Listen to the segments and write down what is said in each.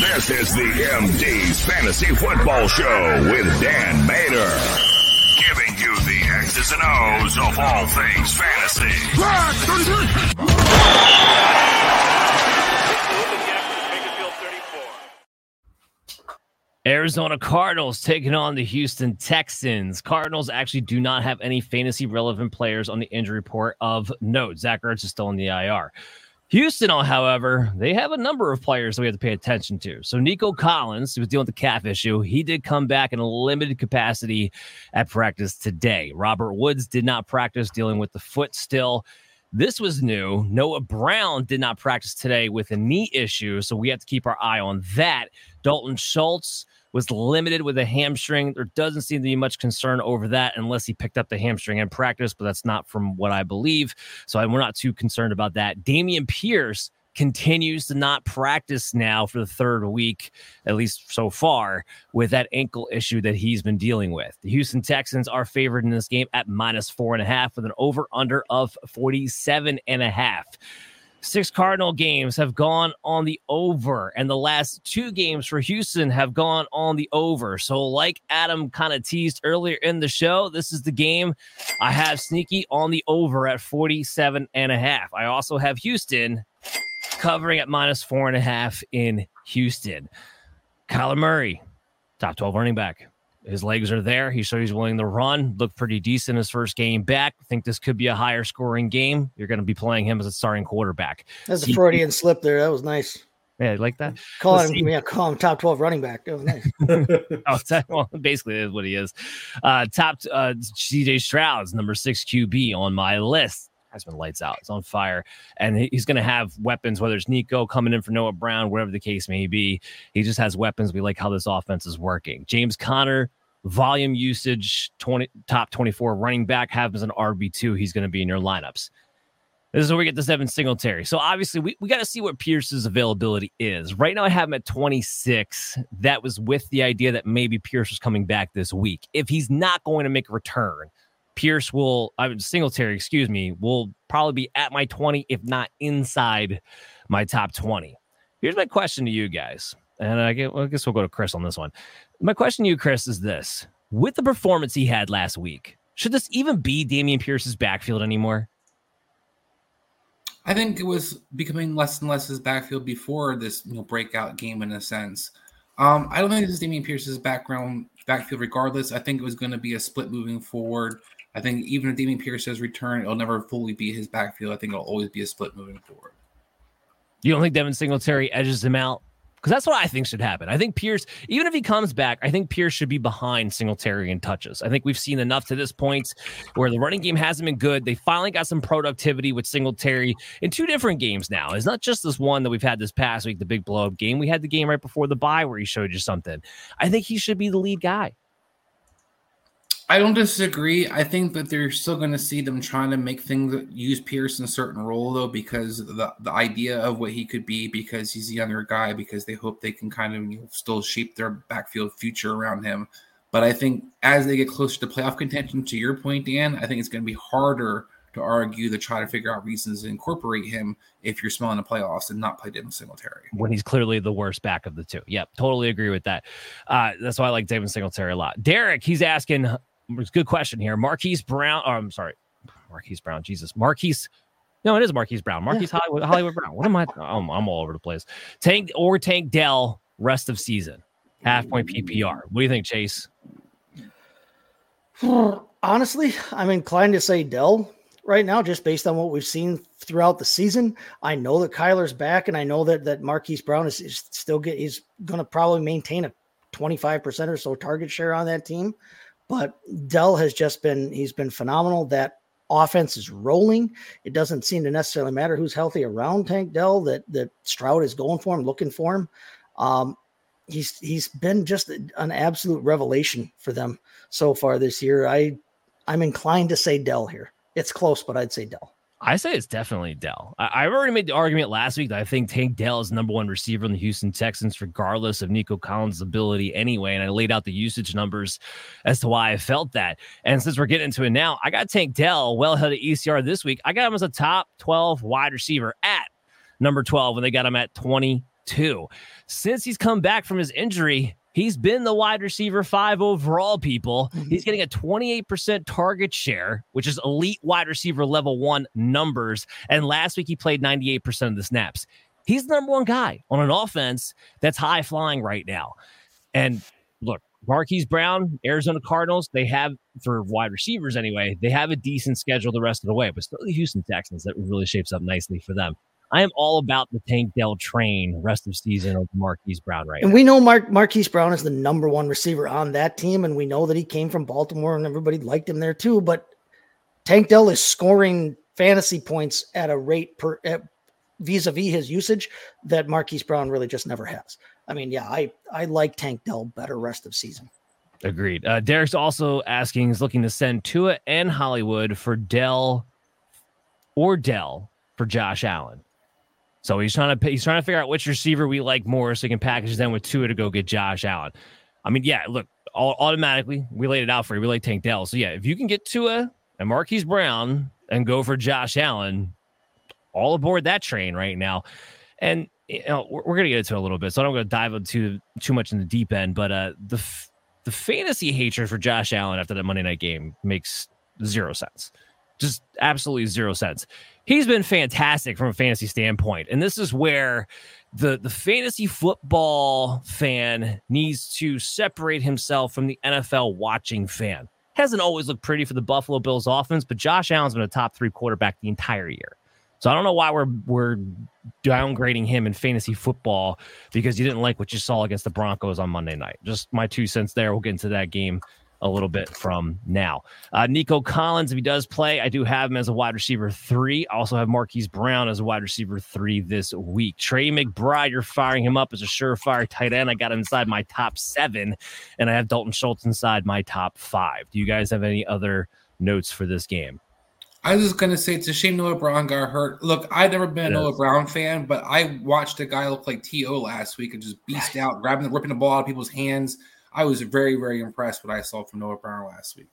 This is the MD's Fantasy Football Show with Dan Mater. Giving you the X's and O's of all things fantasy. Arizona Cardinals taking on the Houston Texans. Cardinals actually do not have any fantasy relevant players on the injury report of note. Zach Ertz is still in the IR. Houston, oh, however, they have a number of players that we have to pay attention to. So Nico Collins, who was dealing with the calf issue, he did come back in a limited capacity at practice today. Robert Woods did not practice dealing with the foot still. This was new. Noah Brown did not practice today with a knee issue, so we have to keep our eye on that. Dalton Schultz was limited with a hamstring. There doesn't seem to be much concern over that unless he picked up the hamstring in practice, but that's not from what I believe. So we're not too concerned about that. Dameon Pierce continues to not practice now for the third week, at least so far, with that ankle issue that he's been dealing with. The Houston Texans are favored in this game at minus four and a half with an over under of 47 and a half. Six Cardinal games have gone on the over, and the last two games for Houston have gone on the over. So, like Adam kind of teased earlier in the show, this is the game I have sneaky on the over at 47 and a half. I also have Houston covering at minus four and a half in Houston. Kyler Murray, top 12 running back. His legs are there. He showed he's willing to run. Looked pretty decent his first game back. think this could be a higher scoring game. You're going to be playing him as a starting quarterback. That's a Freudian slip there. That was nice. Yeah, like that. Call him, yeah, call him top twelve running back. That was nice. oh, that, well, basically is what he is. Uh, top uh, CJ Stroud's number six QB on my list has been lights out. It's on fire, and he's going to have weapons. Whether it's Nico coming in for Noah Brown, whatever the case may be, he just has weapons. We like how this offense is working. James Conner, volume usage, twenty top twenty four running back, happens an RB two. He's going to be in your lineups. This is where we get the Devin Singletary. So obviously, we, we got to see what Pierce's availability is. Right now, I have him at 26. That was with the idea that maybe Pierce was coming back this week. If he's not going to make a return, Pierce will, I mean, Singletary, excuse me, will probably be at my 20, if not inside my top 20. Here's my question to you guys. And I guess, well, I guess we'll go to Chris on this one. My question to you, Chris, is this with the performance he had last week, should this even be Dameon Pierce's backfield anymore? I think it was becoming less and less his backfield before this you know, breakout game in a sense. Um, I don't think this is Dameon Pierce's background backfield regardless. I think it was going to be a split moving forward. I think even if Dameon Pierce does return, it'll never fully be his backfield. I think it'll always be a split moving forward. You don't think Devin Singletary edges him out? Because that's what I think should happen. I think Pierce, even if he comes back, I think Pierce should be behind Singletary in touches. I think we've seen enough to this point where the running game hasn't been good. They finally got some productivity with Singletary in two different games now. It's not just this one that we've had this past week, the big blow up game. We had the game right before the bye where he showed you something. I think he should be the lead guy. I don't disagree. I think that they're still going to see them trying to make things use Pierce in a certain role, though, because the the idea of what he could be, because he's a younger guy, because they hope they can kind of you know, still shape their backfield future around him. But I think as they get closer to playoff contention, to your point, Dan, I think it's going to be harder to argue to try to figure out reasons to incorporate him if you're smelling the playoffs and not play Devin Singletary. When he's clearly the worst back of the two. Yep, totally agree with that. Uh, that's why I like Devin Singletary a lot. Derek, he's asking good question here. Marquise Brown. Oh, I'm sorry, Marquise Brown. Jesus, Marquise. No, it is Marquise Brown. Marquise. Hollywood, Hollywood Brown. What am I? I'm, I'm all over the place. Tank or Tank Dell rest of season. Half point PPR. What do you think, Chase? Honestly, I'm inclined to say Dell right now, just based on what we've seen throughout the season. I know that Kyler's back, and I know that that Marquise Brown is, is still get. He's going to probably maintain a 25% or so target share on that team. But Dell has just been he's been phenomenal. That offense is rolling. It doesn't seem to necessarily matter who's healthy around Tank Dell. That that Stroud is going for him, looking for him. Um, he's he's been just an absolute revelation for them so far this year. I I'm inclined to say Dell here. It's close, but I'd say Dell. I say it's definitely Dell. I, have already made the argument last week that I think Tank Dell is number one receiver in the Houston Texans, regardless of Nico Collins' ability anyway. And I laid out the usage numbers as to why I felt that. And since we're getting into it now, I got Tank Dell well ahead of ECR this week. I got him as a top 12 wide receiver at number 12 when they got him at 22. Since he's come back from his injury, He's been the wide receiver five overall, people. Mm-hmm. He's getting a 28% target share, which is elite wide receiver level one numbers. And last week, he played 98% of the snaps. He's the number one guy on an offense that's high flying right now. And look, Marquise Brown, Arizona Cardinals, they have, for wide receivers anyway, they have a decent schedule the rest of the way, but still the Houston Texans that really shapes up nicely for them. I am all about the Tank Dell train rest of season of Marquise Brown right And now. we know Mark Marquise Brown is the number one receiver on that team, and we know that he came from Baltimore and everybody liked him there too. But Tank Dell is scoring fantasy points at a rate per at, vis-a-vis his usage that Marquise Brown really just never has. I mean, yeah, I I like Tank Dell better rest of season. Agreed. Uh, Derek's also asking, is looking to send Tua and Hollywood for Dell or Dell for Josh Allen. So he's trying to he's trying to figure out which receiver we like more, so he can package them with Tua to go get Josh Allen. I mean, yeah, look, all, automatically we laid it out for you. We like Tank Dell. So yeah, if you can get Tua and Marquise Brown and go for Josh Allen, all aboard that train right now. And you know, we're, we're gonna get into a little bit, so I'm not gonna dive into too much in the deep end. But uh, the the fantasy hatred for Josh Allen after that Monday night game makes zero sense. Just absolutely zero sense he's been fantastic from a fantasy standpoint. And this is where the the fantasy football fan needs to separate himself from the NFL watching fan. Hasn't always looked pretty for the Buffalo Bills offense, but Josh Allen's been a top three quarterback the entire year. So I don't know why we're we're downgrading him in fantasy football because you didn't like what you saw against the Broncos on Monday night. Just my two cents there. We'll get into that game a little bit from now. Uh, Nico Collins, if he does play, I do have him as a wide receiver three. I also have Marquise Brown as a wide receiver three this week. Trey McBride, you're firing him up as a surefire tight end. I got him inside my top seven, and I have Dalton Schultz inside my top five. Do you guys have any other notes for this game? I was just gonna say it's a shame Noah Brown got hurt. Look, I've never been a. Noah Brown fan, but I watched a guy look like T.O. last week and just beast out, grabbing, the ripping the ball out of people's hands. I was very, very impressed what I saw from Noah Brown last week.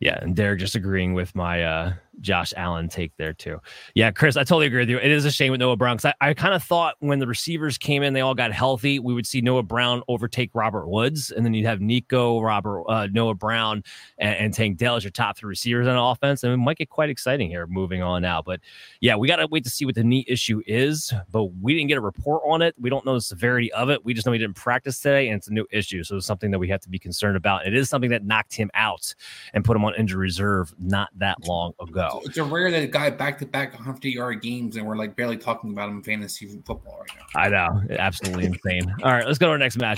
Yeah, and Derek just agreeing with my uh, Josh Allen take there too. Yeah, Chris, I totally agree with you. It is a shame with Noah Brown because I, I kind of thought when the receivers came in, they all got healthy, we would see Noah Brown overtake Robert Woods, and then you'd have Nico, Robert, uh, Noah Brown, and, and Tank Dell as your top three receivers on offense, and it might get quite exciting here moving on now. But yeah, we got to wait to see what the knee issue is, but we didn't get a report on it. We don't know the severity of it. We just know he didn't practice today, and it's a new issue, so it's something that we have to be concerned about. It is something that knocked him out and put him on injury reserve not that long ago. It's a rare that a guy back to back 150 yard games, and we're like barely talking about him in fantasy football right now. I know, absolutely insane. All right, let's go to our next match.